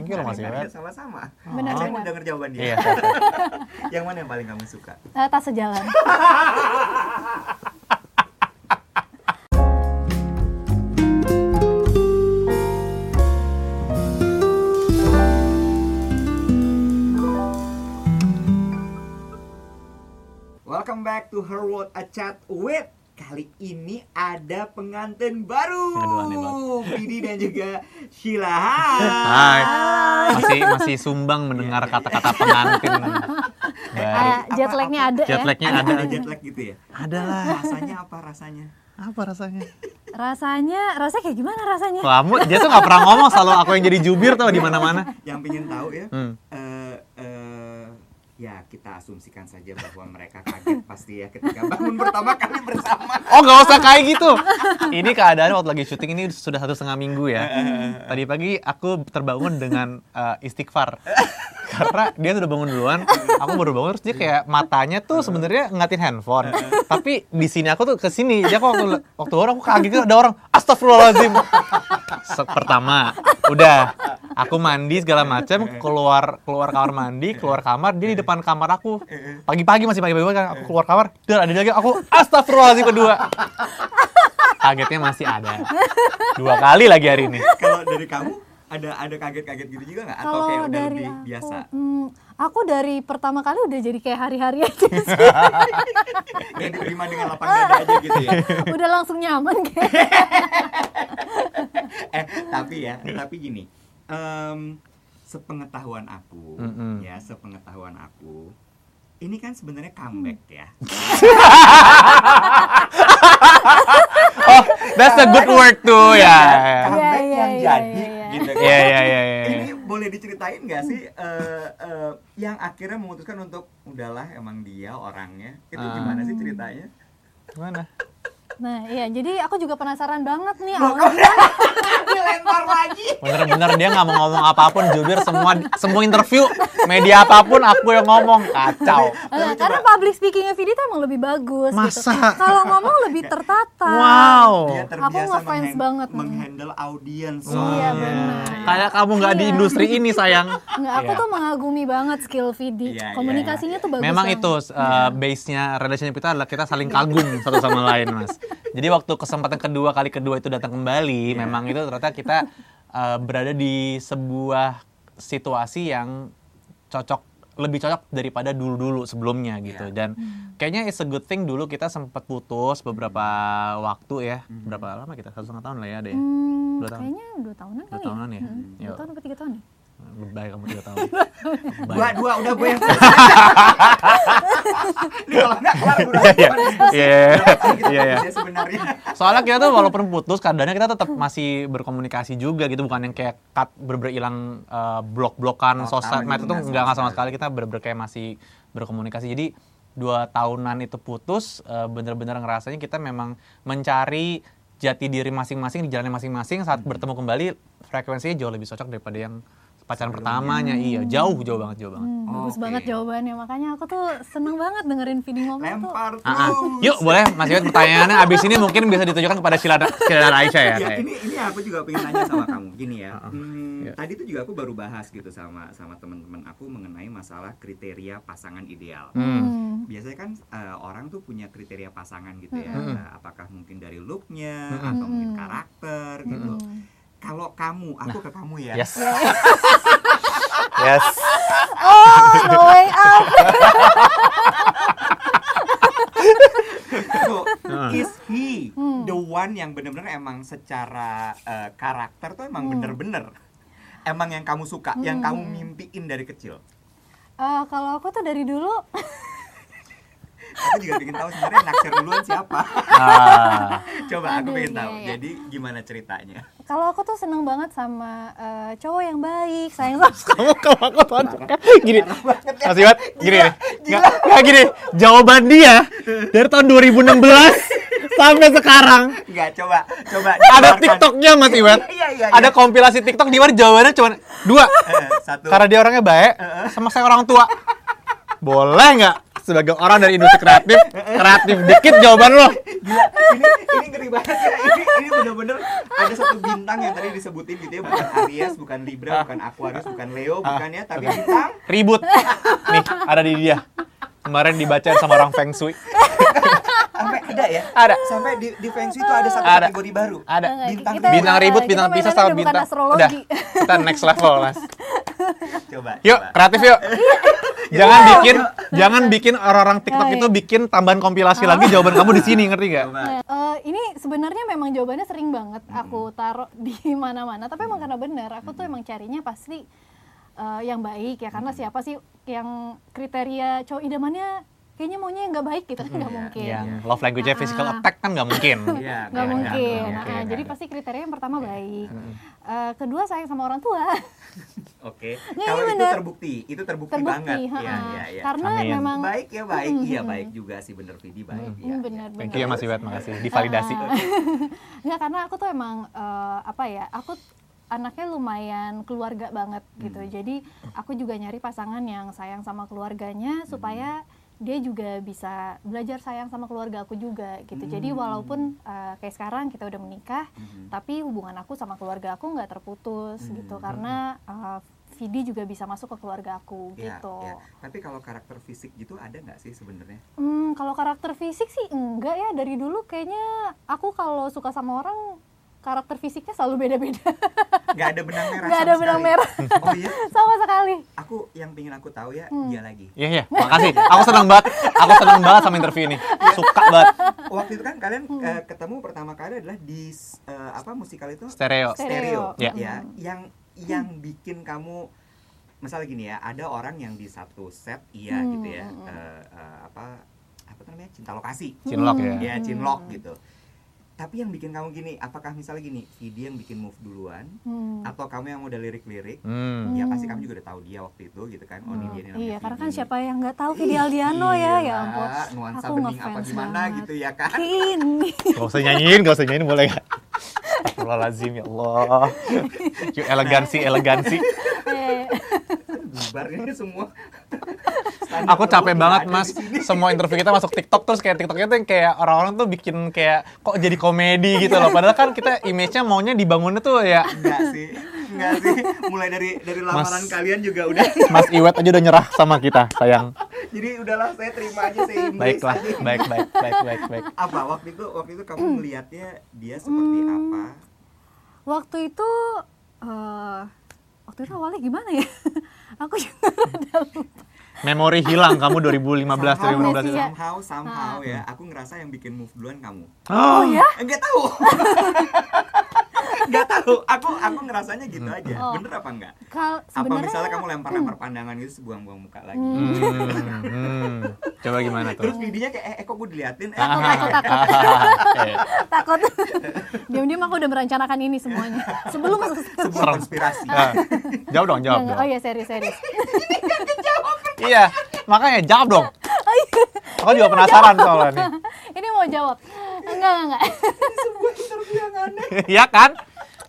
Thank you loh Mas Iwet. Sama-sama. Benar, Saya mau denger jawaban dia. Iya. yang mana yang paling kamu suka? Eh, tas sejalan. Welcome back to Her World A Chat with Kali ini ada pengantin baru Aduh. Vidi dan juga Sheila Hai Hai. Masih masih sumbang mendengar kata-kata pengantin. Baru. Ah, jet lagnya ada Jet ya. lagnya Ada, ada. ada jet lag gitu ya? Ada lah. Rasanya apa rasanya? Apa rasanya? Rasanya, rasanya kayak gimana rasanya? Kamu dia tuh nggak pernah ngomong selalu aku yang jadi jubir tuh di mana-mana. Yang pengen tahu ya Hmm. eh, eh, Ya kita asumsikan saja bahwa mereka kaget pasti ya ketika bangun pertama kali bersama Oh nggak usah kayak gitu. Ini keadaan waktu lagi syuting ini sudah satu setengah minggu ya. Tadi pagi aku terbangun dengan eh, istighfar. Karena dia sudah bangun duluan, aku baru bangun terus dia kayak matanya tuh sebenarnya ngatin handphone. Tapi di sini aku tuh ke sini. Dia kok waktu, waktu orang aku kaget gitu, ada orang astagfirullahalazim. Se- Pertama, udah aku mandi segala macam keluar keluar kamar mandi keluar kamar dia di depan kamar aku pagi-pagi masih pagi-pagi kan aku keluar kamar dan ada lagi aku astagfirullahaladzim kedua kagetnya masih ada dua kali lagi hari ini Kalau dari kamu ada ada kaget-kaget gitu juga nggak? Atau Kalau kayak udah dari lebih aku, biasa? hmm, aku dari pertama kali udah jadi kayak hari-hari aja sih. Udah diterima dengan lapang dada aja gitu ya? udah langsung nyaman kayak. eh tapi ya tapi gini em, sepengetahuan aku Mm-mm. ya sepengetahuan aku ini kan sebenarnya comeback ya oh that's a good word tuh ya comeback iya, yang iya, jadi iya, iya. gitu kan Iya, iya, iya, iya. ini boleh diceritain nggak sih eh, eh, yang akhirnya memutuskan untuk udahlah emang dia orangnya itu Ah. gimana sih ceritanya mana Nah, iya, jadi aku juga penasaran banget nih. Awalnya. dilempar lagi bener-bener dia nggak mau ngomong apa pun jubir semua semua interview media apa pun aku yang ngomong kacau Nah, karena public speakingnya Vidi tuh emang lebih bagus gitu. Masa? Kalau ngomong lebih tertata. wow dia Aku terbiasa ngefans banget. menghandle audience Iya, soalnya. benar. kayak kamu nggak di Iya. industri ini sayang Nggak, aku Iya. tuh mengagumi banget skill Vidi. Iya, iya. Komunikasinya tuh bagus Memang banget. itu uh, base-nya relationship kita adalah kita saling kagum satu sama lain, Mas. Jadi waktu kesempatan kedua kali kedua itu datang kembali, Iya. memang itu ternyata kita uh, berada di sebuah situasi yang cocok lebih cocok daripada dulu-dulu sebelumnya gitu. Iya. Dan kayaknya it's a good thing dulu kita sempat putus beberapa waktu ya. Hmm. Berapa lama kita? Satu setengah tahun lah ya ya. Hmm, Dua tahun. kayaknya dua tahunan Dua kali tahunan ya? Hmm, Yo. Dua tahun atau tiga tahun ya? Baik kamu tiga tahun. dua dua udah gue yang Ini kalau nggak kelar durasi Iya, iya, iya. Iya, iya. putus ya sebenarnya. Soalnya kita tuh walaupun putus, kadangnya kita tetap masih berkomunikasi juga gitu, bukan yang kayak cut bener hilang uh, blok-blokan Oh, sosmed. itu nggak nggak nggak sama sekali. kita bener-bener kayak masih berkomunikasi. Jadi dua tahunan itu putus, uh, bener-bener ngerasanya kita memang mencari jati diri masing-masing di jalannya masing-masing. Saat bertemu kembali frekuensinya jauh lebih cocok daripada yang pacaran pertamanya. Iya, jauh jauh banget, jauh banget. Hmm, bagus Oke. banget jawabannya. Makanya aku tuh seneng banget dengerin Vidi ngomong tuh. lempar Ah, ah. Yuk, boleh Mas Iwet pertanyaannya abis ini mungkin bisa ditujukan kepada Sheila dan Aisyah ya. Ya, ini ini aku juga pengen nanya sama kamu gini ya. Uh-uh. Hmm, Iya. Tadi tuh juga aku baru bahas gitu sama sama teman-teman aku mengenai masalah kriteria pasangan ideal. Hmm. Hmm. Biasanya kan eh, orang tuh punya kriteria pasangan gitu ya. Nah, apakah mungkin dari looknya Mm-mm. atau mungkin Mm-mm. karakter gitu. Hmm. Kalau kamu, aku ke kamu ya. Yes. yes. Oh, no way out. So, Heeh. is he Hmm. the one yang bener-bener emang secara eh, karakter tuh emang Hmm. bener-bener emang yang kamu suka, yang Hmm. kamu mimpiin dari kecil. Eh, kalau aku tuh dari dulu Aku juga pengen tahu sebenarnya naksir duluan siapa. Ah. Coba aku Aduh, pengen iya, tahu. iya. Jadi gimana ceritanya? kalau aku tuh seneng banget sama eh, cowok yang baik, sayang sama kamu kamu aku tuh gini banget ya. Mas Iwat gini Gila, nih nggak nggak gini jawaban dia dari tahun 2016 sampai sekarang Enggak, coba, coba. ada. TikToknya Mas Iwat Iya, iya, ada iya. kompilasi TikTok di mana jawabannya cuma dua Eh, satu. karena dia orangnya baik sama saya orang tua boleh nggak sebagai orang dari industri kreatif, kreatif dikit jawaban lo. Gila, ini ini ngeri banget ya. Ini ini bener-bener ada satu bintang yang tadi disebutin gitu ya, bukan Aries, bukan Libra, bukan Aquarius, bukan Leo, bukan ya, tapi bintang Ribut. Nih, ada di dia. Kemarin dibacain sama orang Feng Shui. sampai ada ya. Ada. Sampai di, di Feng Shui itu ada satu Ada. kategori baru. Ada. Bintang kita- Bintang ribut, kita bintang pisah sama bintang. astrologi. Udah, kita next level, Mas. Coba. Yuk, coba. kreatif yuk. jangan bikin jangan bikin orang-orang TikTok Ya, itu bikin tambahan kompilasi lagi jawaban kamu di sini, ngerti gak? Coba. Eh, ini sebenarnya memang jawabannya sering banget aku taruh di mana-mana tapi emang karena benar aku tuh emang carinya pasti eh, yang baik ya karena siapa sih yang kriteria cowok idamannya kayaknya maunya yang nggak baik gitu kan nggak Iya, mungkin Yang love language-nya physical Ah. attack kan nggak mungkin. Iya, nggak mungkin Nah, jadi pasti kriteria yang pertama baik Eh, kedua sayang sama orang tua Oke. Nggak, Kalau itu bener. terbukti, itu terbukti, terbukti banget. Iya, iya, iya. karena Amin. memang baik ya baik, Mm, iya mm, baik juga sih bener Vidi baik ya. Hmm, benar Thank benar you ya Mas Iwet, makasih. Divalidasi. Ah. Nggak, karena aku tuh emang eh, apa ya aku anaknya lumayan keluarga banget gitu Hmm. jadi aku juga nyari pasangan yang sayang sama keluarganya Hmm. Dia juga bisa belajar sayang sama keluarga aku juga gitu jadi Hmm. walaupun eh, kayak sekarang kita udah menikah Mhm. tapi hubungan aku sama keluarga aku nggak terputus Hmm. gitu karena eh, Vidi juga bisa masuk ke keluarga aku Iya, gitu iya. Tapi kalau karakter fisik gitu ada nggak sih sebenarnya? Hmm, kalau karakter fisik sih enggak ya dari dulu kayaknya aku kalau suka sama orang karakter fisiknya selalu beda-beda. Nggak ada benang merah. Nggak sama ada benang sekali. merah Oh iya, sama sekali. aku yang pingin aku tahu ya Hmm. dia lagi. Iya, iya. Makasih. Aku senang banget. Aku senang banget sama interview ini. Suka banget. Waktu itu kan kalian Hmm. eh, ketemu pertama kali adalah di eh, apa musikal itu? Stereo. Stereo. Stereo. Iya. Ya, yang yang bikin kamu misalnya gini ya, ada orang yang di satu set iya Hmm, gitu ya. hmm, hmm. eh, eh, apa apa namanya? Cinta lokasi. Cinlok Hmm. ya. Ya, cinlok gitu. Tapi yang bikin kamu gini, apakah misalnya gini, Vidi yang bikin move duluan Hmm. atau kamu yang udah lirik-lirik? Hmm. Ya Hmm. pasti kamu juga udah tahu dia waktu itu gitu kan. Oh, ini dia nih Iya, karena kan siapa yang nggak tahu Vidi Aldiano ya, ya Iya, ampun. Nuansa Aku bening apa ngefans gimana banget. gitu ya kan. Ini. Gak usah nyanyiin, gak usah nyanyiin boleh gak? Astagfirullahaladzim ya Allah. Yuk elegansi, elegansi. Eh, Bubar ini semua. Aku capek banget mas. Semua interview kita masuk TikTok terus kayak TikToknya tuh yang kayak orang-orang tuh bikin kayak kok jadi komedi gitu loh. Padahal kan kita image-nya maunya dibangunnya tuh ya Enggak sih. Enggak sih. Mulai dari dari lamaran Mas- kalian juga udah. Mas Iwet aja udah nyerah sama kita sayang. Jadi udahlah saya terima aja saya embrace Baiklah, aja. baik, baik, baik, baik, baik. Apa waktu itu waktu itu kamu melihatnya dia seperti Hmm. apa? waktu itu eh, waktu itu awalnya gimana ya? Aku juga rada lupa. Memori hilang kamu 2015 Somehow, 2016 itu. Amnesia. somehow, somehow ya. Aku ngerasa yang bikin move duluan kamu. Oh, ya? Enggak tahu. Enggak tahu. Aku aku ngerasanya gitu aja. Oh. Bener apa enggak? Kal Apa sebenarnya misalnya kamu lempar-lempar pandangan gitu sebuang-buang muka lagi. Hmm, hmm. Coba gimana tuh? Terus videonya kayak eh, eh kok gue diliatin? Eh, ah, ah. Eh, takut diam-diam aku udah merencanakan ini semuanya sebelum masuk sebuah konspirasi. ah. Jawab dong, jawab dong. oh iya serius serius Iya, makanya jawab dong. Oh iya. Aku juga penasaran soalnya nih. ini mau jawab enggak enggak enggak sebuah interview yang aneh. Iya kan?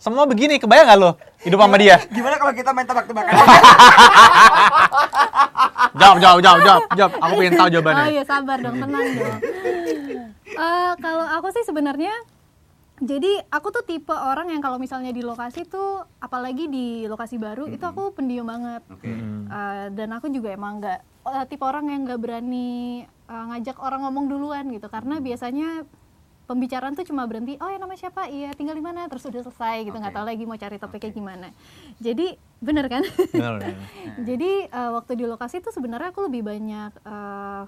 Semua begini, kebayang gak lo hidup sama dia? Gimana kalau kita main tebak-tebakan? Jawab, jawab, jawab, jawab, jawab. Aku pengen tahu oh jawabannya. iya sabar dong tenang dong Eh, kalau aku sih sebenarnya jadi aku tuh tipe orang yang kalau misalnya di lokasi tuh apalagi di lokasi baru itu aku pendiam banget Oke. Hmm. Eh, dan aku juga emang nggak eh, tipe orang yang nggak berani eh, ngajak orang ngomong duluan gitu karena biasanya pembicaraan tuh cuma berhenti oh ya nama siapa iya tinggal di mana terus udah selesai gitu nggak Oke. tahu lagi mau cari topiknya gimana jadi bener kan Bener, bener. jadi eh, waktu di lokasi tuh sebenarnya aku lebih banyak eh,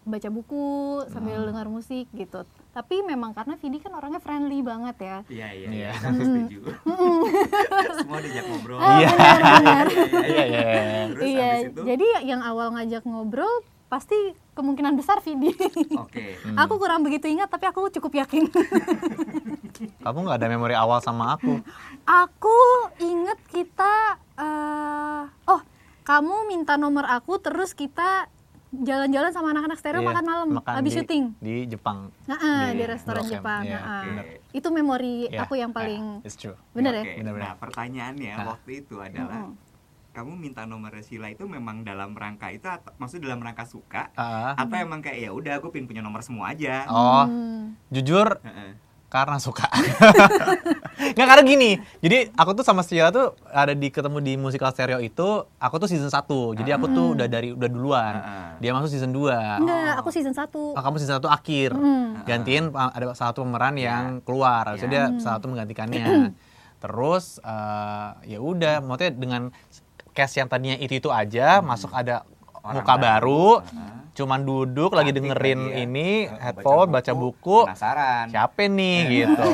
baca buku sambil dengar musik gitu tapi memang karena Vidi kan orangnya friendly banget ya Iya, iya, Iya. iya. Aku setuju. Semua diajak ngobrol. Ah, Iya. benar, benar. Iya, iya. Terus iya itu? jadi yang awal ngajak ngobrol pasti kemungkinan besar Vidi Oke. Aku kurang begitu ingat, tapi aku cukup yakin. Kamu nggak ada memori awal sama aku. aku inget kita, eh, oh, kamu minta nomor aku, terus kita jalan-jalan sama anak-anak stereo Iya, makan malam, makan habis di- syuting. Di Jepang. Nah, Di di restoran. Jepang. Iya, nah, bener. eh. Itu memori Iya. aku yang paling It's true. bener Oke. ya. Benar-benar. Nah, pertanyaannya Ah. waktu itu adalah Mm. Kamu minta nomornya Sila itu memang dalam rangka itu atau maksudnya dalam rangka suka Ah. atau emang kayak ya udah aku pengen punya nomor semua aja. oh Hmm. jujur Heeh. karena suka nggak karena gini jadi aku tuh sama Sheila tuh ada di ketemu di musikal stereo itu aku tuh season 1 jadi aku tuh udah dari udah duluan Heeh. dia masuk season 2 Enggak, aku season 1. Oh, kamu season 1 akhir Hmm. gantiin uh, ada satu pemeran yang keluar harusnya Ya. dia salah satu menggantikannya terus uh, ya udah maksudnya dengan cast yang tadinya itu itu aja masuk ada Orang muka baru, Heeh. cuman duduk lagi Cantik dengerin lagi ya. ini headphone baca buku, penasaran. Siapa nih gitu.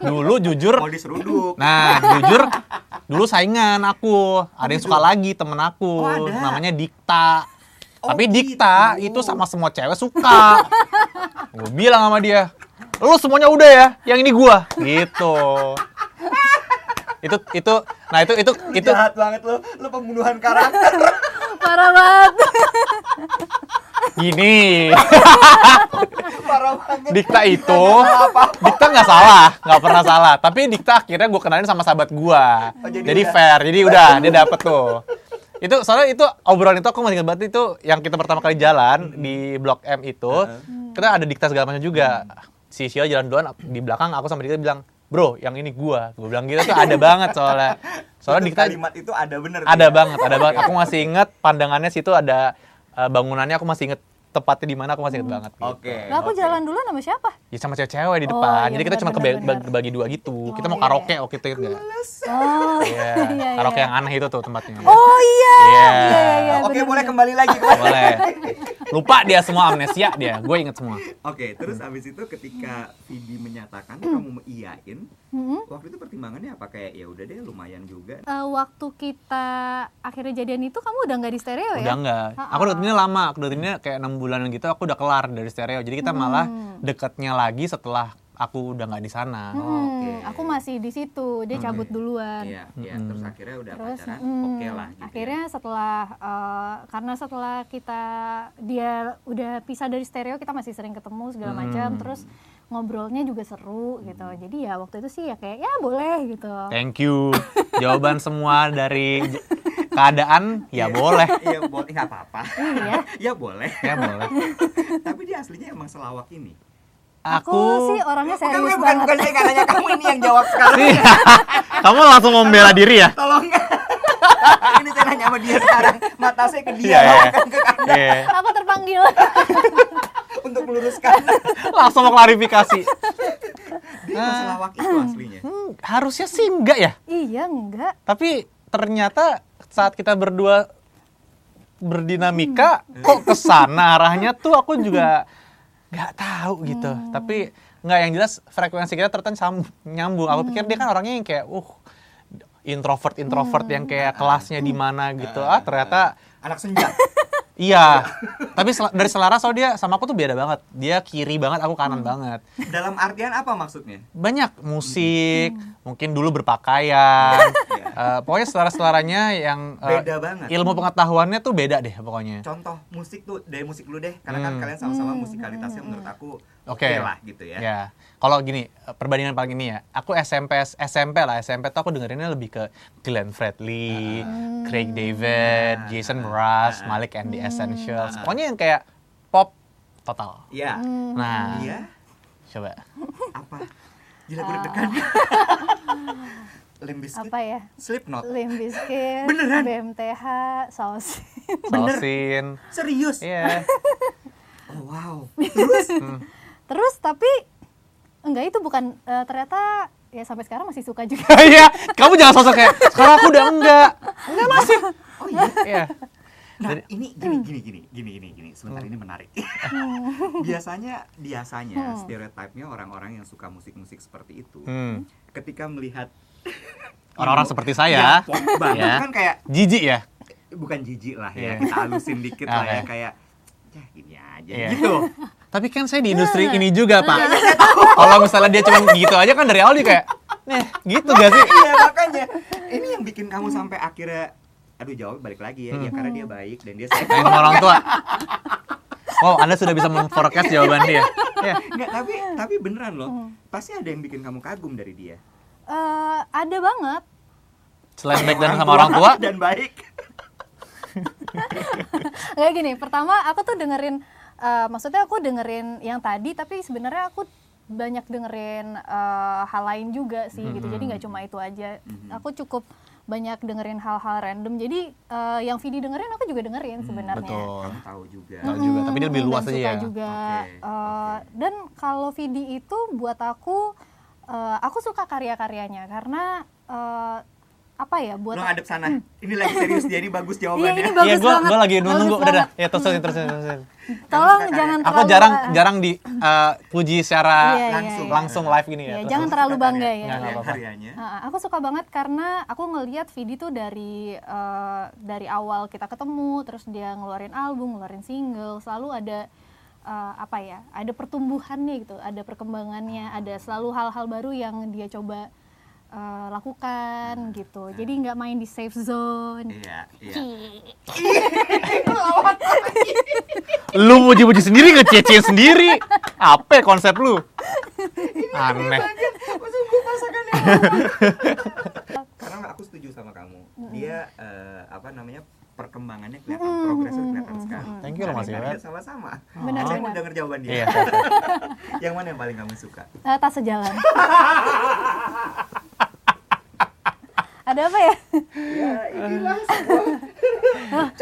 Dulu jujur mau diseruduk. Nah jujur dulu saingan aku. Ada yang suka lagi temen aku Oh, ada. namanya Dikta. Oh, tapi Dikta gitu. itu sama semua cewek suka. Gue bilang sama dia lu semuanya udah ya yang ini gua. Gitu. Itu itu nah itu itu itu jahat banget lo lo pembunuhan karakter. Parah banget. gini. Parah banget. Dikta itu Dikta nggak salah nggak pernah salah. Tapi Dikta akhirnya gue kenalin sama sahabat gua. Oh, jadi jadi udah. fair jadi udah dia dapet tuh. Itu soalnya itu obrolan itu aku masih ingat banget itu yang kita pertama kali jalan di blok M itu kita ada Dikta segala macam juga. Si Shio jalan duluan di belakang aku sama Dikta bilang bro yang ini gua. Gue bilang gitu tuh ada banget soalnya. Soalnya Dikta kalimat itu ada bener ada ya? banget ada banget. Aku masih inget pandangannya situ ada eh, bangunannya aku masih inget tepatnya di mana aku masih inget banget gitu. oke Lah aku oke. jalan dulu sama siapa? Ya sama cewek-cewek di Oh, depan. iya, Jadi kita cuma benar, keba- benar, benar. bagi, bagi dua gitu. kita Oh, mau iya, karaoke iya. waktu itu enggak? Oh, Iya. iya, karaoke iya. yang aneh itu tuh tempatnya. Oh iya. Iya. Iya, iya, iya. oke benar, boleh kembali lagi. Boleh. Lupa dia semua amnesia dia. Gue inget semua. oke terus abis itu ketika Phoebe menyatakan kamu iyain Hmm. waktu itu pertimbangannya apa kayak ya udah deh lumayan juga Eh, waktu kita akhirnya jadian itu kamu udah nggak di stereo ya? Udah enggak. Aku deketinnya lama. Aku deketinnya kayak enam bulanan gitu. Aku udah kelar dari stereo. Jadi kita malah deketnya lagi setelah aku udah nggak di sana. Hmm, Oke. Aku masih di situ, dia cabut duluan. iya iya Mm-mm. terus akhirnya udah Terus, pacaran mm, oke lah gitu ya. akhirnya setelah eh, karena setelah kita dia udah pisah dari stereo, kita masih sering ketemu segala macam. Hmm. Terus ngobrolnya juga seru gitu. Jadi ya waktu itu sih ya kayak ya boleh gitu. Thank you. Jawaban semua dari keadaan ya boleh. iya boleh nggak apa-apa Iya. ya boleh Ya boleh. tapi dia aslinya emang selawak ini Aku, sih orangnya bukan serius bukan, banget. bukan saya nanya kamu ini yang jawab sekarang Iya. Kamu langsung membela diri ya? tolong ini saya nanya sama dia sekarang mata saya ke dia Iya, iya. bukan ke kamu Iya. Aku terpanggil. Untuk meluruskan Langsung mau klarifikasi. dia selawak itu aslinya Hmm, harusnya sih enggak ya. iya enggak. Tapi ternyata saat kita berdua berdinamika kok ke sana arahnya tuh aku juga nggak tahu gitu. Tapi nggak yang jelas frekuensi kita ternyata sam- nyambung. Aku pikir dia kan orangnya yang kayak uh introvert introvert yang kayak kelasnya di mana gitu. Ah ternyata anak senja iya. Tapi sel- dari selaras so dia sama aku tuh beda banget. Dia kiri banget, aku kanan banget. dalam artian apa maksudnya banyak musik mungkin dulu berpakaian. Eh, pokoknya selera-seleranya yang eh, beda banget ilmu pengetahuannya tuh beda deh pokoknya contoh musik tuh dari musik dulu deh karena kan Hmm. kalian sama-sama musikalitasnya menurut aku oke Oke. lah gitu ya ya kalau gini eh, perbandingan paling ini ya aku SMP SMP lah SMP tuh aku dengerinnya lebih ke Glenn Fredly Craig David Jason Mraz Malik and the Essentials pokoknya yang kayak pop total Iya. nah Iya. coba Apa? Gila gue deg-degan. Limp Bizkit, Apa ya? Slipknot. Limp Bizkit, Beneran? BMTH, Saus. Sosin Serius? iya Oh, wow. Terus? Terus tapi enggak itu bukan eh, ternyata ya sampai sekarang masih suka juga. Iya, kamu jangan sosok kayak sekarang aku udah enggak. Enggak masih. Oh iya. Iya. Nah, Jadi- ini gini gini gini gini gini gini. Sebentar ini menarik. biasanya biasanya stereotipnya orang-orang yang suka musik-musik seperti itu Hmm. ketika melihat Orang-orang seperti ya, saya, banget ya. kan kayak jijik ya. bukan jijik lah ya, Iya. kita halusin dikit lah ya Oke. kayak ya gini aja Iya. gitu. Tapi kan saya di industri ini juga, Pak. Kalau misalnya dia cuma gitu aja kan dari awal dia kayak, "Nih, gitu gak sih?" iya makanya ini yang bikin kamu sampai akhirnya aduh jawab balik lagi ya, ya Hmm. karena dia baik dan dia sayang sama orang tua. Oh, Anda sudah bisa memforecast jawaban dia. Ya. Nggak, tapi tapi beneran loh pasti ada yang bikin kamu kagum dari dia Eh, ada banget. Selain baik dan sama orang tua, dan baik Kayak gini, pertama aku tuh dengerin, eh, maksudnya aku dengerin yang tadi, tapi sebenarnya aku banyak dengerin eh, hal lain juga sih gitu. Jadi nggak cuma itu aja. Aku cukup banyak dengerin hal-hal random. Jadi eh, yang Vidi dengerin aku juga dengerin sebenarnya. Betul. Kamu tahu juga. Tahu juga, tapi dia lebih Mm, luas dan aja suka ya. juga. Oke, Eh, oke. Dan kalau Vidi itu buat aku, eh, aku suka karya-karyanya karena eh, apa ya buat Lo ngadep sana. Ini lagi serius ini bagus Iya jawabannya. ini bagus Iya, gua banget. gua lagi nunggu udah dah. Ya terusin terusin terusin. Tolong jangan Aku terlalu jarang eh, jarang di eh, puji secara Iya, iya, langsung. iya. langsung live gini ya. Iya, Terus- jangan terlalu bangga ya. Nggak karyanya. Nah, aku suka banget karena aku ngelihat Vidi tuh dari eh, dari awal kita ketemu, terus dia ngeluarin album, ngeluarin single, selalu ada eh, apa ya, ada pertumbuhannya gitu, ada perkembangannya, ada selalu hal-hal baru yang dia coba eh, lakukan gitu. Jadi nggak main di safe zone. Iya, iya. Lu muji-muji sendiri ngececein sendiri. Apa konsep lu? Aneh. Karena aku setuju sama kamu. Dia eh, apa namanya perkembangannya kelihatan, progresnya kelihatan sekali. Thank you loh, Mas dia sama-sama. Benar, Saya mau benar. denger jawaban dia. Iya. yang mana yang paling kamu suka? Eh, tas sejalan. ada apa ya? Ya, inilah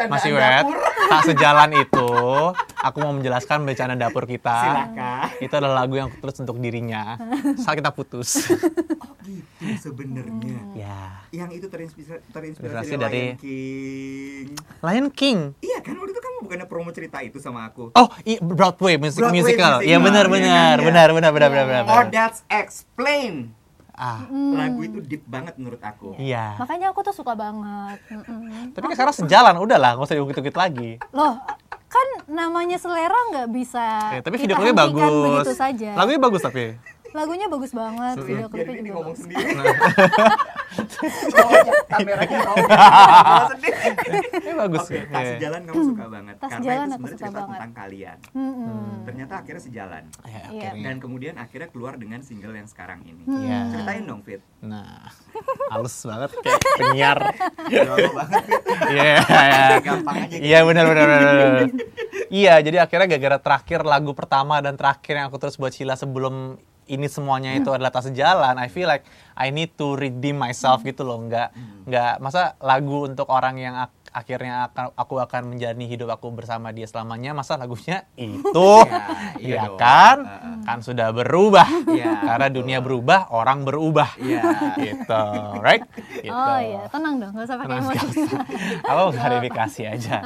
Masih wet. dapur. Tak sejalan itu, aku mau menjelaskan bercanda dapur kita. Silakan. Itu adalah lagu yang aku tulis untuk dirinya saat kita putus. Oh gitu sebenarnya. ya. Yang itu terinspirasi, Inspirasi terinspirasi dari dari- Lion King. Lion King. Iya kan waktu itu kamu bukannya promo cerita itu sama aku. Oh, i- Broadway music Broadway musical. musical, Iya benar iya benar kan, iya. benar benar benar benar benar. Oh that's explain. Ah, Lagu itu deep banget menurut aku. iya. Makanya aku tuh suka banget. Mm-mm. Tapi kan sekarang sejalan, udahlah, nggak usah diungkit-ungkit lagi. Loh, kan namanya selera nggak bisa Ya, tapi video klipnya bagus. begitu saja. Lagunya bagus tapi. Lagunya bagus banget, video Biar klipnya ini juga ngomong sendiri. Kameranya ngomong sendiri. Ini bagus. Oke, tak Iya. sejalan kamu suka banget. Tas Karena sejalan itu sebenarnya suka cerita banget. tentang kalian. Ternyata akhirnya sejalan. Ya, Iya. akhirnya. Dan kemudian akhirnya keluar dengan single yang sekarang ini. Iya. Ceritain dong, Fit. Nah, halus banget kayak penyiar. Lama banget, Fit. Iya, iya. Gampang aja. gitu. Iya benar benar benar. benar. Iya, jadi akhirnya gara-gara terakhir lagu pertama dan terakhir yang aku terus buat Sheila sebelum ini semuanya itu adalah tak sejalan. I feel like I need to redeem myself gitu loh. Nggak nggak masa lagu untuk orang yang ak- akhirnya akan aku akan menjalani hidup aku bersama dia selamanya. Masa lagunya itu, Ya, iya dong. kan? Heeh. Kan sudah berubah. Iya, Karena betul. dunia berubah, orang berubah. Iya. Gitu, right? Gitu. Oh iya, tenang dong, nggak usah pakai emosi. Aku klarifikasi aja.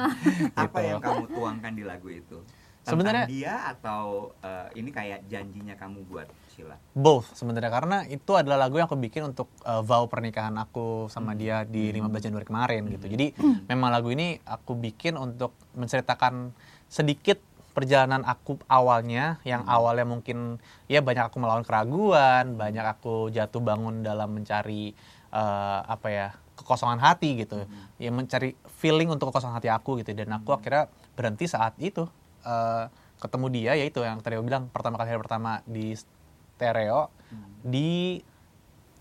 Apa Gitu. yang kamu tuangkan di lagu itu? Tentang Sebenarnya- dia atau eh, ini kayak janjinya kamu buat Sheila? both sebenarnya karena itu adalah lagu yang aku bikin untuk uh, vow pernikahan aku sama dia di 15 Januari kemarin gitu. Jadi memang lagu ini aku bikin untuk menceritakan sedikit perjalanan aku awalnya yang awalnya mungkin ya banyak aku melawan keraguan, banyak aku jatuh bangun dalam mencari uh, apa ya kekosongan hati gitu. Ya mencari feeling untuk kekosongan hati aku gitu. Dan aku akhirnya berhenti saat itu uh, ketemu dia yaitu yang tadi aku bilang pertama kali hari pertama di stereo di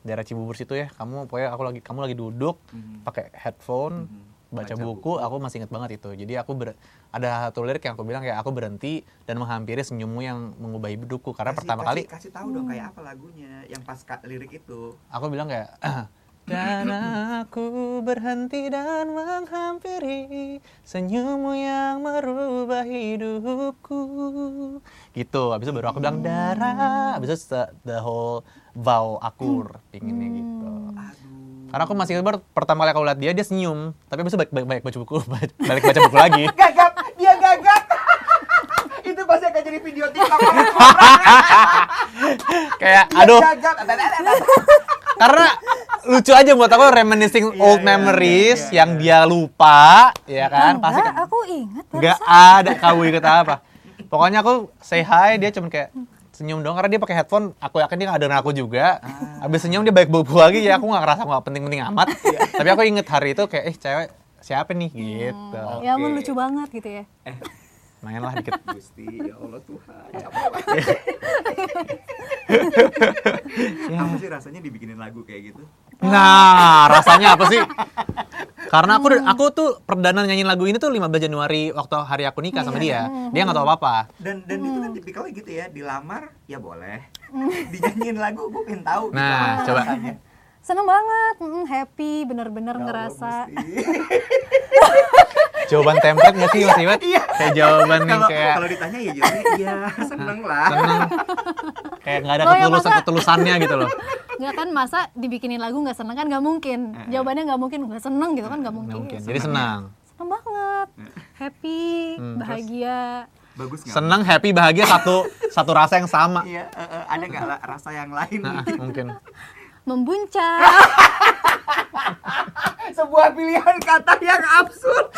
daerah Cibubur situ ya kamu pokoknya aku lagi kamu lagi duduk Mhm. pakai headphone Mhm. baca, Baca buku, aku masih ingat banget itu jadi aku ber- ada satu lirik yang aku bilang kayak aku berhenti dan menghampiri senyummu yang mengubah hidupku karena Kasih- pertama kasih- kali kasih tahu dong kayak apa lagunya yang pas lirik itu. aku bilang kayak dan aku berhenti dan menghampiri senyummu yang merubah hidupku. Gitu. Habis itu baru aku bilang darah habis itu the, whole vow akur pinginnya gitu. Aduh. karena aku masih ingat pertama kali aku lihat dia dia senyum. Tapi habis itu balik, balik, balik baca buku balik baca buku lagi. Gagap, dia gagap. itu pasti akan jadi video TikTok. kayak Dia aduh. gagap. Karena lucu aja buat aku reminiscing Iya, old iya, memories iya, iya, yang dia lupa ya kan pasti Enggak, aku ingat. nggak ada kamu inget apa pokoknya aku say hi dia cuma kayak senyum dong karena dia pakai headphone aku yakin dia nggak dengar aku juga Ah. habis senyum dia baik buku lagi ya aku nggak ngerasa nggak penting-penting amat Iya. tapi aku inget hari itu kayak eh cewek siapa nih gitu Ya ampun Oke. lucu banget gitu ya. Main lah dikit. Gusti, ya Allah Tuhan, capek banget. Apa sih rasanya dibikinin lagu kayak gitu? Nah, rasanya apa sih? Karena aku aku tuh perdana nyanyiin lagu ini tuh 15 Januari waktu hari aku nikah sama dia. Dia nggak tahu apa-apa. Dan dan itu kan tipikalnya gitu ya, dilamar ya boleh. Dinyanyiin lagu gue pengen tahu. gitu Nah, apa coba. rasanya. Seneng banget, mm, happy, bener-bener Ya ngerasa. Jawaban template nggak sih Mas Iwat? Iya. Kayak jawaban yang Kalau kayak kalau ditanya ya jawabnya iya, seneng lah. seneng. Kayak nggak ada Oh, ya, ketulusan masa- ketulusannya gitu loh. Nggak kan masa dibikinin lagu nggak seneng kan nggak mungkin. Jawabannya nggak mungkin nggak seneng gitu kan nggak mungkin. mungkin. Jadi senang. Seneng banget, happy, Hmm, bahagia. Bagus nggak? Senang, happy, bahagia satu satu rasa yang sama. Iya, eh, eh, ada nggak rasa yang lain? Nah, mungkin. Membuncah. Sebuah pilihan kata yang absurd.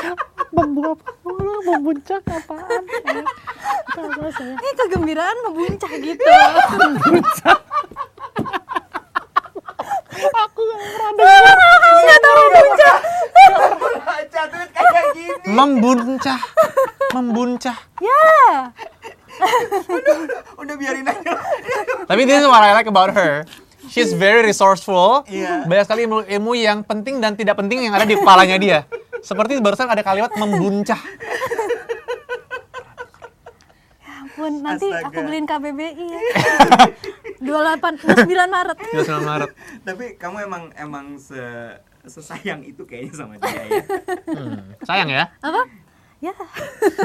Membuat membuncak apaan? Ini kegembiraan membuncah gitu. Nggak tahu membuncah. Baca tweet kayak gini. Membuncah. Membuncah. Ya. Udah biarin aja. Tapi this is what I like about her. She's very resourceful. Iya. Banyak sekali ilmu, ilmu yang penting dan tidak penting yang ada di kepalanya dia. Seperti barusan ada kalimat membuncah. Ampun, nanti Astaga. aku beliin KBBI ya. 28 9 Maret. 29 Maret. Tapi kamu emang emang se sesayang itu kayaknya sama dia ya. Hmm, Sayang ya. Apa? Ya.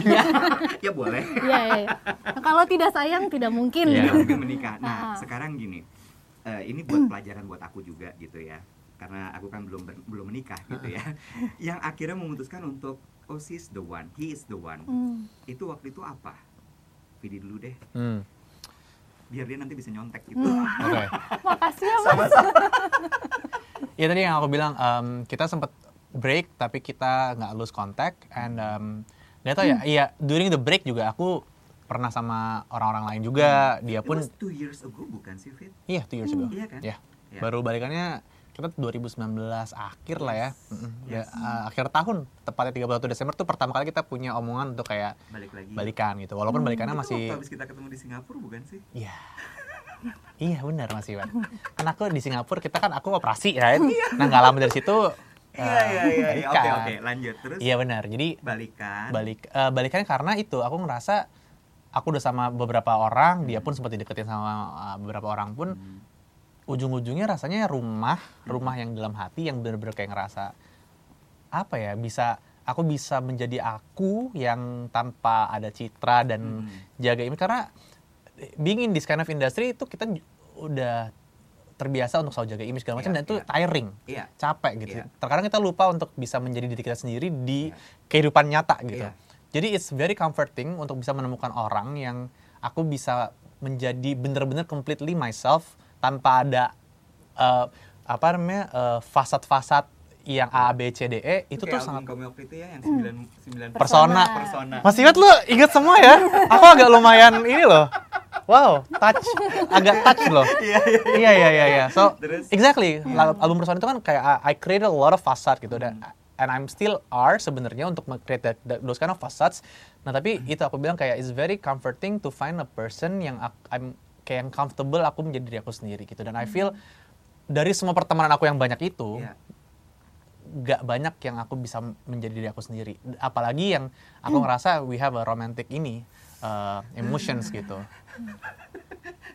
ya boleh. Ya, ya, ya. Nah, kalau tidak sayang tidak mungkin. Iya. Tidak mungkin menikah. Nah, Ah. sekarang gini. Eh, ini buat pelajaran buat aku juga gitu ya. Karena aku kan belum ber- belum menikah gitu ya. Yang akhirnya memutuskan untuk oh she's the one, he is the one. Hmm. Itu waktu itu apa? Vidi dulu deh, Hmm, biar dia nanti bisa nyontek gitu. Oke. Makasih ya, Mas. Ya tadi yang aku bilang em, kita sempat break tapi kita nggak lose contact and um, nggak tahu ya. Iya during the break juga aku pernah sama orang-orang lain juga. Dia It pun was two years ago bukan sih Fit? iya two years ago. Iya kan? Iya. Iya. Baru balikannya kita 2019 akhir lah ya. Ya, Yes. uh, akhir tahun tepatnya 31 Desember tuh pertama kali kita punya omongan untuk kayak Balik lagi. balikan gitu. Walaupun balikannya Itu masih habis kita ketemu di Singapura bukan sih? Iya. iya benar Mas Iwan. Kan aku di Singapura kita kan aku operasi ya. Nah nggak lama dari situ. Iya eh, iya iya. iya. Oke balikan. oke lanjut terus. Iya benar. Jadi Balikan. balik eh, balikannya karena itu aku ngerasa aku udah sama beberapa orang, dia pun sempat dideketin sama eh, beberapa orang pun Hmm. ujung-ujungnya rasanya rumah, rumah yang dalam hati yang bener-bener kayak ngerasa apa ya bisa aku bisa menjadi aku yang tanpa ada citra dan Hmm. jaga image karena being in this kind of industry itu kita udah terbiasa untuk selalu jaga image segala macam Iya, dan itu iya. tiring Iya. capek gitu. Iya. Terkadang kita lupa untuk bisa menjadi diri kita sendiri di Iya. kehidupan nyata gitu. Iya. Jadi it's very comforting untuk bisa menemukan orang yang aku bisa menjadi bener-bener completely myself tanpa ada eh, apa namanya eh, fasad-fasad yang A B C D E itu tuh kayak sangat kamu waktu itu ya yang sembilan sembilan Persona. persona. Mas Iwat lu inget semua ya? Aku agak lumayan ini loh. Wow, touch, agak touch loh. Iya iya. Iya iya iya iya. So Terus? exactly, La- album Persona itu kan kayak I, I created a lot of facade gitu dan Hmm. And I'm still are sebenarnya untuk create that, that- those kind of facades. Nah tapi Hmm. itu aku bilang kayak it's very comforting to find a person yang ak- I'm kayak yang comfortable aku menjadi diri aku sendiri gitu dan I feel dari semua pertemanan aku yang banyak itu Iya. gak banyak yang aku bisa menjadi diri aku sendiri. Apalagi yang aku ngerasa we have a romantic ini uh, emotions gitu.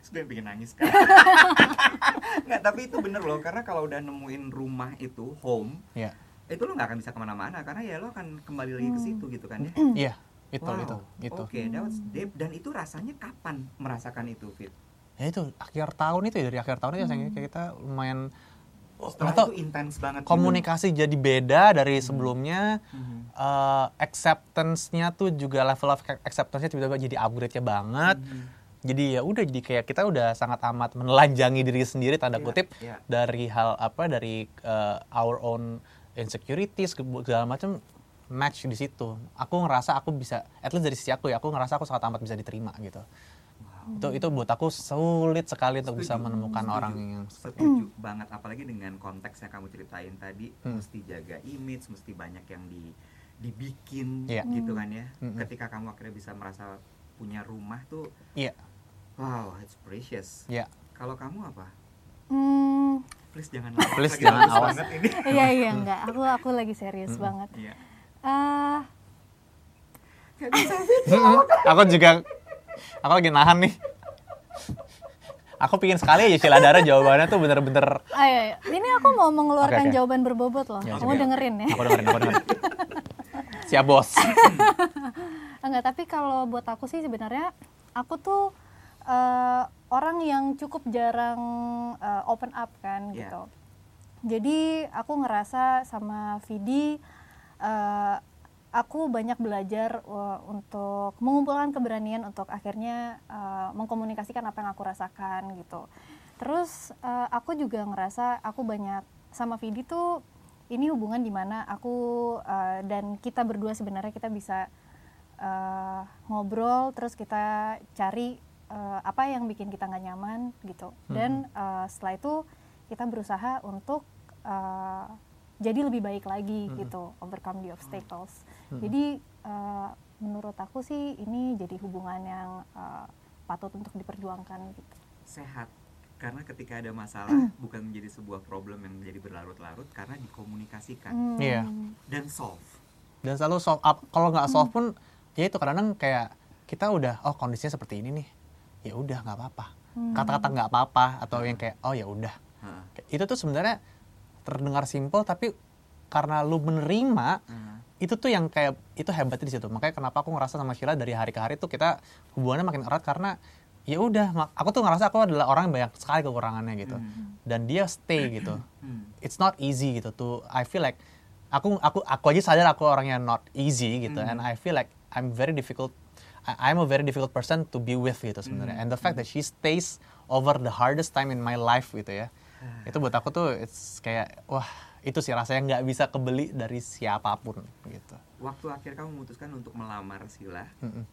Sudah bikin nangis kan. Nggak, tapi itu bener loh karena kalau udah nemuin rumah itu home Iya, itu lo nggak akan bisa ke mana-mana karena ya lo akan kembali lagi ke situ gitu kan ya. iya, itu Wow. itu itu. Oke, that was deep. dan itu rasanya kapan merasakan itu fit? Ya itu akhir tahun itu ya dari akhir tahun itu sayangnya kayak kita lumayan Setelah atau itu intens banget. gitu. komunikasi jadi beda dari sebelumnya. Mhm. eh, acceptance-nya tuh juga level of acceptance-nya tiba-tiba jadi upgrade-nya banget. Mhm. Jadi ya udah jadi kayak kita udah sangat amat menelanjangi diri sendiri tanda Iya, kutip iya. dari hal apa dari uh, our own insecurities segala macam match di situ. Aku ngerasa aku bisa at least dari sisi aku ya aku ngerasa aku sangat amat bisa diterima gitu. Itu itu buat aku sulit sekali untuk bisa Setuju, menemukan setuju. orang yang setuju banget apalagi dengan konteks yang kamu ceritain tadi Hmm. mesti jaga image mesti banyak yang di dibikin Iya. gitu kan ya. Mm-mm. Ketika kamu akhirnya bisa merasa punya rumah tuh Iya, wow, it's precious. iya. Kalau kamu apa? Hmm, Please jangan lawak Please lagi, jangan banget ini. iya iya enggak. Aku aku lagi serius Mm-mm. banget. Iya. Ah, Fit. aku juga, aku lagi nahan nih. Aku pingin sekali aja Sheila Dara jawabannya tuh bener-bener ayo, ayo. Ini aku mau mengeluarkan Oke, oke. jawaban berbobot loh. Ya, Kamu coba. dengerin ya. aku dengerin, aku dengerin. Siap bos. Enggak, tapi kalau buat aku sih sebenarnya aku tuh eh, orang yang cukup jarang eh, open up kan Iya. gitu. Jadi aku ngerasa sama Vidi eh, aku banyak belajar eh, untuk mengumpulkan keberanian untuk akhirnya eh, mengkomunikasikan apa yang aku rasakan gitu. Terus eh, aku juga ngerasa aku banyak sama Vidi tuh ini hubungan di mana aku eh, dan kita berdua sebenarnya kita bisa eh, ngobrol terus kita cari eh, apa yang bikin kita nggak nyaman gitu dan eh, setelah itu kita berusaha untuk eh, jadi lebih baik lagi gitu overcome the obstacles jadi eh, menurut aku sih ini jadi hubungan yang eh, patut untuk diperjuangkan gitu Sehat. Karena ketika ada masalah bukan menjadi sebuah problem yang menjadi berlarut-larut karena dikomunikasikan Hmm. Iya. dan solve. Dan selalu solve up. Kalau nggak solve pun, ya itu kadang kayak kita udah, oh kondisinya seperti ini nih. Ya udah nggak apa-apa. Kata-kata nggak apa-apa atau yang kayak, oh ya udah. Hah. Itu tuh sebenarnya terdengar simpel tapi karena lu menerima Hah. itu tuh yang kayak itu hebatnya di situ makanya kenapa aku ngerasa sama Sheila dari hari ke hari tuh kita hubungannya makin erat karena ya udah aku tuh ngerasa aku adalah orang yang banyak sekali kekurangannya gitu Hmm. dan dia stay gitu Hmm. it's not easy gitu tuh I feel like aku aku aku aja sadar aku orangnya not easy gitu and I feel like I'm very difficult I'm a very difficult person to be with gitu sebenarnya. And the fact that she stays over the hardest time in my life gitu ya. Itu buat aku tuh it's kayak wah itu sih rasanya nggak bisa kebeli dari siapa pun gitu. Waktu akhir kamu memutuskan untuk melamar Sila, Mm-mm.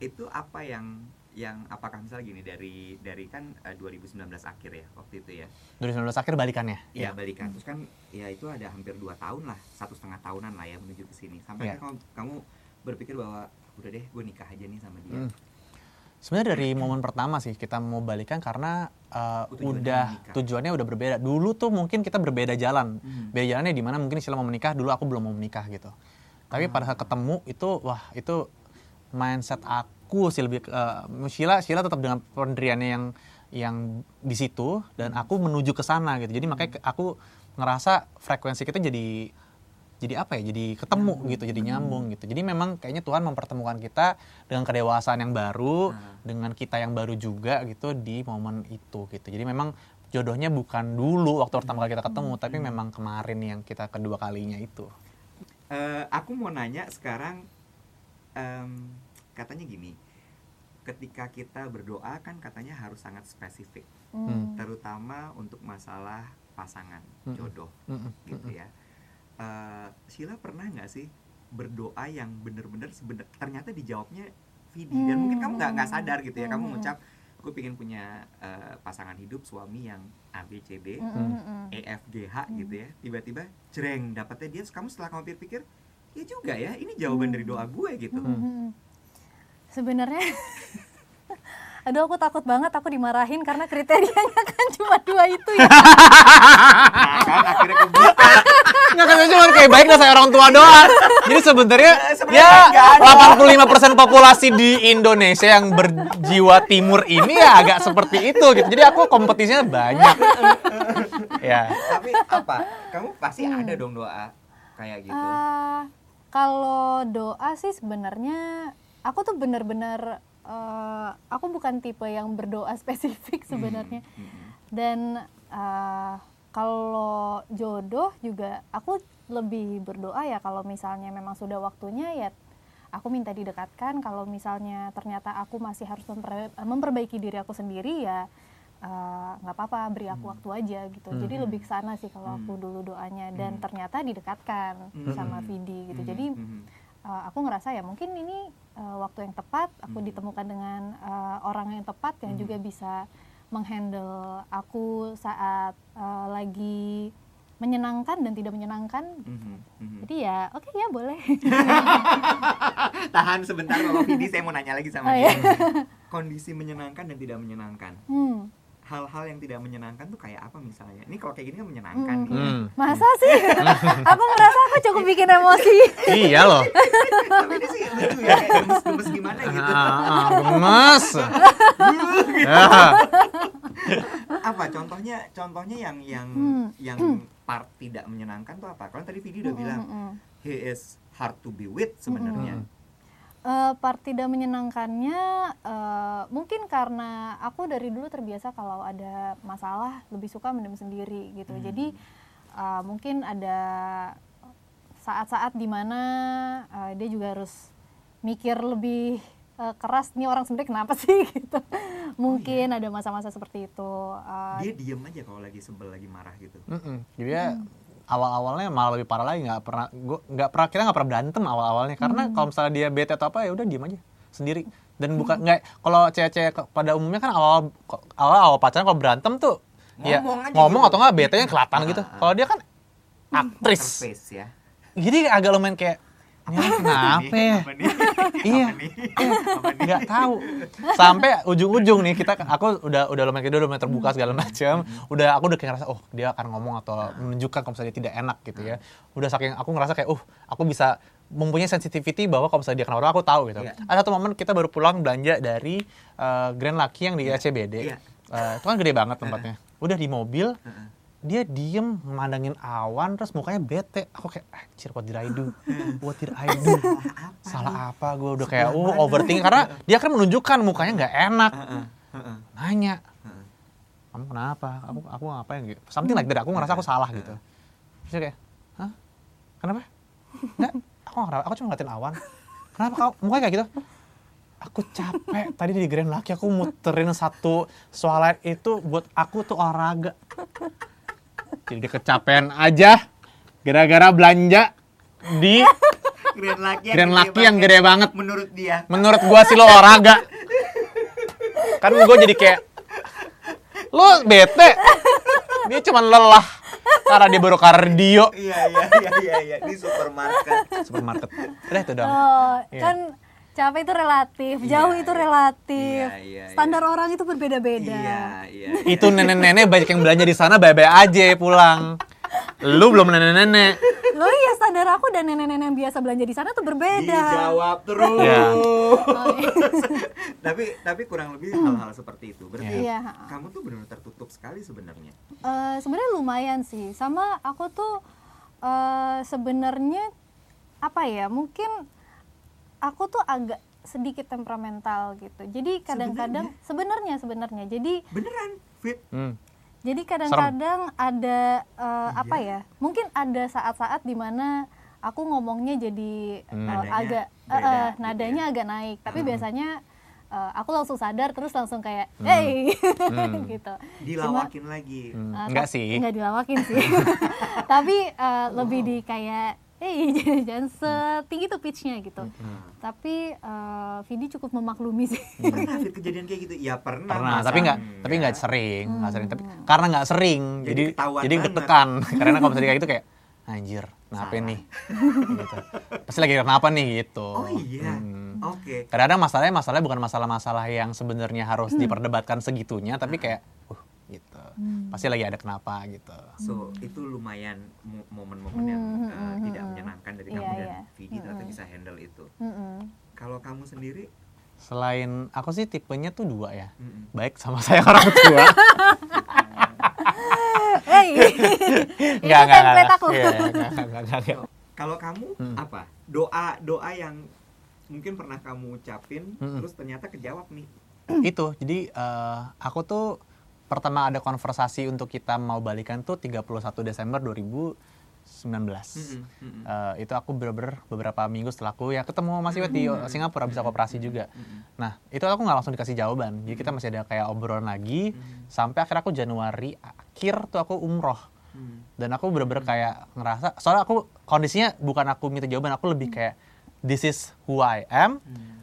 itu apa yang yang apakah misalnya gini dari dari kan eh, 2019 akhir ya waktu itu ya? 2019 akhir balikannya? Iya balikan. Terus kan ya itu ada hampir dua tahun lah satu setengah tahunan lah ya menuju ke sini. Sampai akhirnya kamu, kamu berpikir bahwa udah deh gue nikah aja nih sama dia Mm. Sebenarnya dari momen pertama sih kita mau balikan karena uh, tujuannya udah menikah. tujuannya udah berbeda. Dulu tuh mungkin kita berbeda jalan. Hmm. Beda jalannya di mana mungkin Sheila mau menikah, dulu aku belum mau menikah gitu. Tapi pada saat ketemu itu wah itu mindset aku sih lebih uh, Sheila Sheila tetap dengan pendiriannya yang yang di situ dan aku menuju ke sana gitu. Jadi makanya ke- aku ngerasa frekuensi kita jadi jadi apa ya jadi ketemu gitu jadi nyambung gitu. Jadi memang kayaknya Tuhan mempertemukan kita dengan kedewasaan yang baru Nah. dengan kita yang baru juga gitu di momen itu gitu. Jadi memang jodohnya bukan dulu waktu pertama kali kita ketemu tapi memang kemarin yang kita kedua kalinya itu. Eh, aku mau nanya sekarang em, katanya gini ketika kita berdoa kan katanya harus sangat spesifik Hmm. terutama untuk masalah pasangan Mm-mm. jodoh Mm-mm, gitu ya Eh, Sheila pernah nggak sih berdoa yang bener-bener sebenar ternyata dijawabnya Vidi dan mungkin kamu nggak nggak sadar gitu ya kamu Hmm. ngucap aku pengen punya eh, pasangan hidup suami yang A B C D Hmm, hmm, hmm. E F G H gitu ya tiba-tiba jreng dapetnya dia kamu setelah kamu pikir-pikir ya juga ya ini jawaban dari doa gue gitu Hmm, hmm. Sebenarnya Aduh aku takut banget aku dimarahin karena kriterianya kan cuma dua itu ya. nah kan akhirnya kebuka nggak kan cuma kayak baik saya orang tua doang. Jadi sebenarnya Sebenarnya ya nggak 85% populasi di Indonesia yang berjiwa timur ini ya agak seperti itu gitu. Jadi aku kompetisinya banyak. Ya. Tapi apa? Kamu pasti ada dong doa kayak gitu. Ah, kalau doa sih sebenarnya aku tuh bener-bener eh, aku bukan tipe yang berdoa spesifik sebenarnya. Hmm. Dan eh, kalau jodoh juga aku lebih berdoa ya kalau misalnya memang sudah waktunya ya aku minta didekatkan. Kalau misalnya ternyata aku masih harus memper- memperbaiki diri aku sendiri ya eh, nggak apa-apa beri aku waktu aja gitu. Jadi lebih ke sana sih kalau aku dulu doanya dan ternyata didekatkan Hmm. sama Vidi gitu. Hmm, Jadi hmm. uh, aku ngerasa ya mungkin ini uh, waktu yang tepat aku ditemukan dengan uh, orang yang tepat yang juga bisa menghandle aku saat uh, lagi menyenangkan dan tidak menyenangkan Mhm, mhm. jadi ya oke ya boleh Tahan sebentar kalau Vidi saya mau nanya lagi sama Oh, dia. iya. Kondisi menyenangkan dan tidak menyenangkan. hmm. Hal-hal yang tidak menyenangkan tuh kayak apa misalnya? Ini kalau kayak gini kan menyenangkan Hmm. nih. ya. Hmm. masa sih aku merasa aku cukup bikin emosi iya loh Tapi ini sih lucu ya, kayak gemes-gemes gimana gitu. Ah, ah, gemes Apa contohnya? Contohnya yang yang Hmm. yang part tidak menyenangkan tuh apa? Kalau tadi Vidi udah Hmm, bilang hmm, hmm. he is hard to be with sebenarnya. Hmm. Eh, part tidak menyenangkannya eh, mungkin karena aku dari dulu terbiasa kalau ada masalah lebih suka mendem sendiri gitu. Hmm. Jadi eh, mungkin ada saat-saat di mana eh, dia juga harus mikir lebih eh, keras nih orang sebenarnya kenapa sih gitu. Mungkin ada masa-masa seperti itu. Eh, Dia diem aja kalau lagi sebel, lagi marah gitu. Mm-mm. Jadi ya awal-awalnya malah lebih parah lagi nggak pernah gua nggak pernah kita nggak pernah berantem awal-awalnya karena kalau misalnya dia bete atau apa ya udah diem aja sendiri dan bukan nggak kalau cewek-cewek pada umumnya kan awal awal awal pacaran kalau berantem tuh ya Ngomong aja ngomong gitu. atau nggak betenya kelihatan Ah, gitu ah. kalau dia kan Poker aktris ya. jadi agak lumayan kayak orang kenapa ya? Apa nih? Iya. Apa nih? Apa nih? nggak tahu sampai ujung-ujung nih kita aku udah udah lumayan udah lumayan terbuka segala macam udah aku udah kayak ngerasa oh dia akan ngomong atau menunjukkan kalau misalnya dia tidak enak gitu ya udah saking aku ngerasa kayak uh aku bisa mempunyai sensitivity bahwa kalau misalnya dia kenapa aku tahu gitu Iya. ada satu momen kita baru pulang belanja dari eh, Grand Lucky yang di SCBD Iya. Eh, itu kan gede banget tempatnya udah di mobil Heeh. Dia diem memandangin awan terus mukanya bete. Aku kayak anjir what did I do what did I do salah apa gue udah kayak uh overthinking. Karena dia kan menunjukkan mukanya nggak enak. Nanya kamu kenapa? Aku aku ngapain? Gitu. Something like that. Aku ngerasa aku salah gitu. terus dia kayak hah? Kenapa? Enggak aku nggak aku cuma ngeliatin awan. Kenapa kau? Mukanya kayak gitu. Aku capek. Tadi di Grand Lucky aku muterin satu swallow itu buat aku tuh olahraga jadi dia kecapean aja gara-gara belanja di Grand Lucky yang Grand gede Lucky yang gede banget. Menurut dia. menurut gua sih lo olahraga. Kan gua jadi kayak lo bete. Dia cuma lelah karena dia baru kardio. Iya iya iya iya iya. Di supermarket. supermarket. Udah itu dong Oh, Iya. kan capek itu relatif, jauh Iya, itu iya. relatif. Iya, iya, Standar orang itu berbeda-beda. Iya iya. itu nenek-nenek banyak yang belanja di sana bye-bye aja pulang lu belum nenek-nenek Loh iya standar aku dan nenek-nenek yang biasa belanja di sana tuh berbeda. Dijawab terus. Iya. tapi tapi kurang lebih hal-hal seperti itu. Berarti Iya. kamu tuh benar-benar tertutup sekali sebenarnya. Eh, sebenarnya lumayan sih. Sama aku tuh eh, sebenarnya apa ya? Mungkin aku tuh agak sedikit temperamental gitu. Jadi kadang-kadang sebenarnya sebenarnya. Jadi Beneran, Fit. Hmm. Jadi kadang-kadang ada eh, apa ya? Mungkin ada saat-saat di mana aku ngomongnya jadi Hmm. Nadanya agak beda eh, eh, gitu nadanya ya. agak naik. Tapi biasanya eh, aku langsung sadar terus langsung kayak, Hmm. hey, Hmm. gitu. Dilawakin lagi. Hmm, Eh, enggak sih Enggak dilawakin sih. Tapi eh, lebih di kayak, hey jangan setinggi tuh pitchnya gitu. Hmm. Tapi eh, Vidi cukup memaklumi sih. Pernah Fit kejadian kayak gitu? Ya pernah. pernah masa tapi nggak enggak? tapi nggak sering nggak sering tapi Hmm. karena nggak sering Jadi jadi ketekan karena kalau misalnya kayak gitu kayak anjir kenapa Salah. nih gitu. pasti lagi kenapa nih gitu Oh iya. Hmm. Oke. kadang-kadang masalahnya masalahnya bukan masalah-masalah yang sebenarnya harus Hmm. diperdebatkan segitunya tapi kayak uh gitu pasti lagi ada kenapa gitu So itu lumayan mo- momen-momen yang Hmm, uh, hmm, tidak hmm. menyenangkan dari Iya, kamu dan iya. Vidi ternyata Hmm. bisa handle itu. Mm-mm. Kalau kamu sendiri, selain aku sih tipenya tuh dua ya mm-mm. baik sama saya orang tua Nggak, nggak, template nggak. kalau kamu Hmm. apa? Doa doa yang mungkin pernah kamu ucapin, Mm-mm. terus ternyata kejawab nih. itu jadi eh, aku tuh pertama ada konversasi untuk kita mau balikan tuh 31 Desember 2019 Mm-mm, mm-mm. Eh, itu aku bener-bener beberapa minggu setelah aku ya ketemu Mas Iwet di Singapura bisa kooperasi juga Mm-mm. nah itu aku nggak langsung dikasih jawaban jadi kita masih ada kayak obrolan lagi Mm. sampai akhirnya aku Januari akhir tuh aku umroh Mm. dan aku bener-bener kayak ngerasa soalnya aku kondisinya bukan aku minta jawaban aku lebih kayak this is who I am Mm.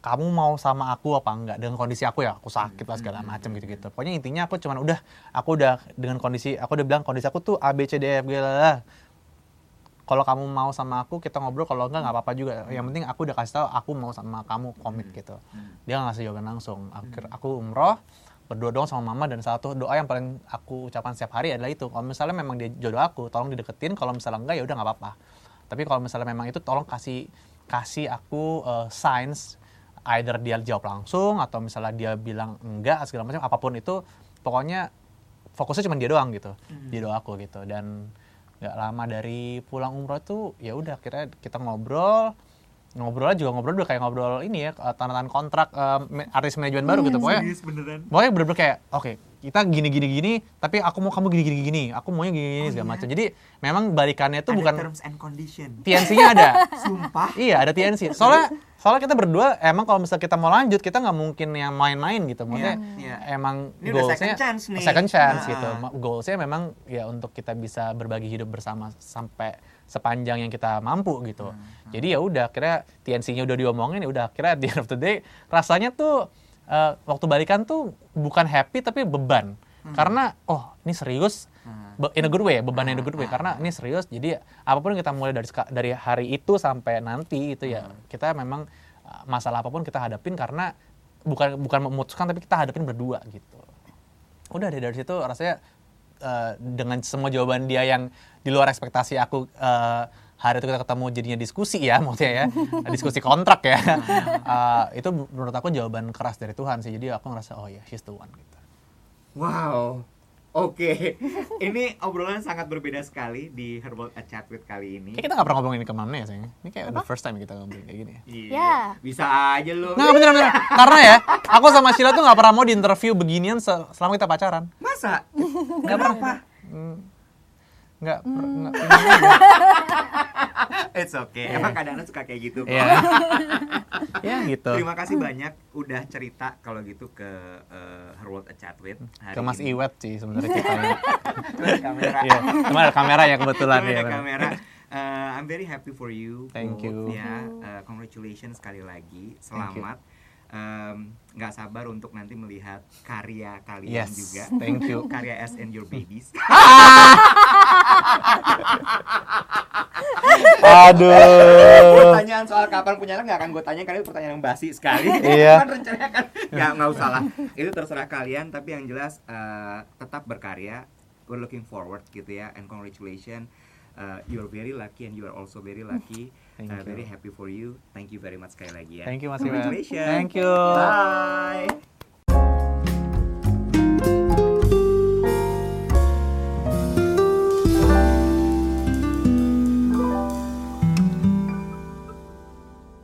Kamu mau sama aku apa enggak? Dengan kondisi aku ya aku sakit lah segala macam gitu-gitu. pokoknya intinya aku cuman udah aku udah dengan kondisi aku udah bilang kondisi aku tuh A B C D E F G lah kalau kamu mau sama aku kita ngobrol. Kalau enggak nggak apa-apa juga. Yang penting aku udah kasih tahu aku mau sama kamu komit gitu. dia nggak ngasih jawaban langsung. Akhir aku umroh berdoa dong sama mama dan satu doa yang paling aku ucapkan setiap hari adalah itu. Kalau misalnya memang dia jodoh aku tolong dideketin. Kalau misalnya enggak ya udah nggak apa-apa. Tapi kalau misalnya memang itu tolong kasih kasih aku uh, signs either dia jawab langsung atau misalnya dia bilang enggak segala macam apa pun itu pokoknya fokusnya cuma dia doang gitu. Dia doa aku gitu. Dan nggak lama dari pulang umroh itu ya udah akhirnya kita ngobrol. Ngobrolnya juga ngobrol udah kayak ngobrol ini ya eh, tanda tangan kontrak me- artis manajemen baru gitu pokoknya. Serius beneran. pokoknya bener-bener kayak oke kita gini gini gini tapi aku mau kamu gini gini gini aku maunya gini gini segala macam. Jadi memang balikannya itu Ada bukan terms and condition. TNC-nya ada. Sumpah. iya ada TNC soalnya soalnya kita berdua emang kalau misalnya kita mau lanjut kita nggak mungkin yang main-main gitu. Maksudnya Iya, iya. emang Ini goalsnya second chance nih. second chance Nah, gitu. Goalsnya memang ya untuk kita bisa berbagi hidup bersama sampai sepanjang yang kita mampu gitu. Hmm, jadi ya udah kira TNC-nya udah diomongin ya udah kira the end of the day rasanya tuh eh, waktu balikan tuh bukan happy tapi beban. Hmm. karena oh ini serius Be- in a good way ya beban in a good way. Karena ini serius jadi apa pun kita mulai dari dari hari itu sampai nanti itu ya kita memang uh, masalah apa pun kita hadapin karena bukan bukan memutuskan tapi kita hadapin berdua gitu. Udah deh dari situ rasanya uh, dengan semua jawaban dia yang di luar ekspektasi aku uh, hari itu kita ketemu jadinya diskusi ya maksudnya ya diskusi kontrak ya Uh, itu menurut aku jawaban keras dari Tuhan sih jadi aku ngerasa oh ya she's the one gitu Wow. Oke, ini obrolan sangat berbeda sekali di Herbal A Chat with kali ini. Kayak kita gak pernah ngomongin ke mana ya sayang Ini kayak the first time kita ngomongin kayak gini ya Iya. Ya. Bisa aja lu. Nggak bener bener Karena ya Aku sama Sheila tuh gak pernah mau di interview beginian se- selama kita pacaran Masa? Kenapa? Nggak per- nggak- It's okay. Emang kadang-kadang suka kayak gitu. kok. Iya Ya gitu Terima kasih banyak udah cerita kalau gitu ke uh, Her World A Chat with hari Ke Mas ini. Iwet sih sebenarnya ceritanya Terus kamera. Iya Cuma ada kamera ya kebetulan Terus ya ada kamera. Uh, I'm very happy for you. Thank both, you. Ya, Uh, congratulations sekali lagi. Selamat. Um, nggak sabar untuk nanti melihat karya kalian Yes juga. Thank you Karya S and Your Babies. Aduh pertanyaan soal kapan punya anak nggak akan gue tanya karena itu pertanyaan yang basi sekali. Iya. kan rencananya kan nggak nggak usah lah. Itu terserah kalian. Tapi yang jelas eh, tetap berkarya. We're looking forward gitu ya. And congratulations. Uh, you're very lucky and you are also very lucky. Thank Uh, you. very happy for you. Thank you very much sekali lagi ya. Thank you Mas Congratulations. Thank you Bye.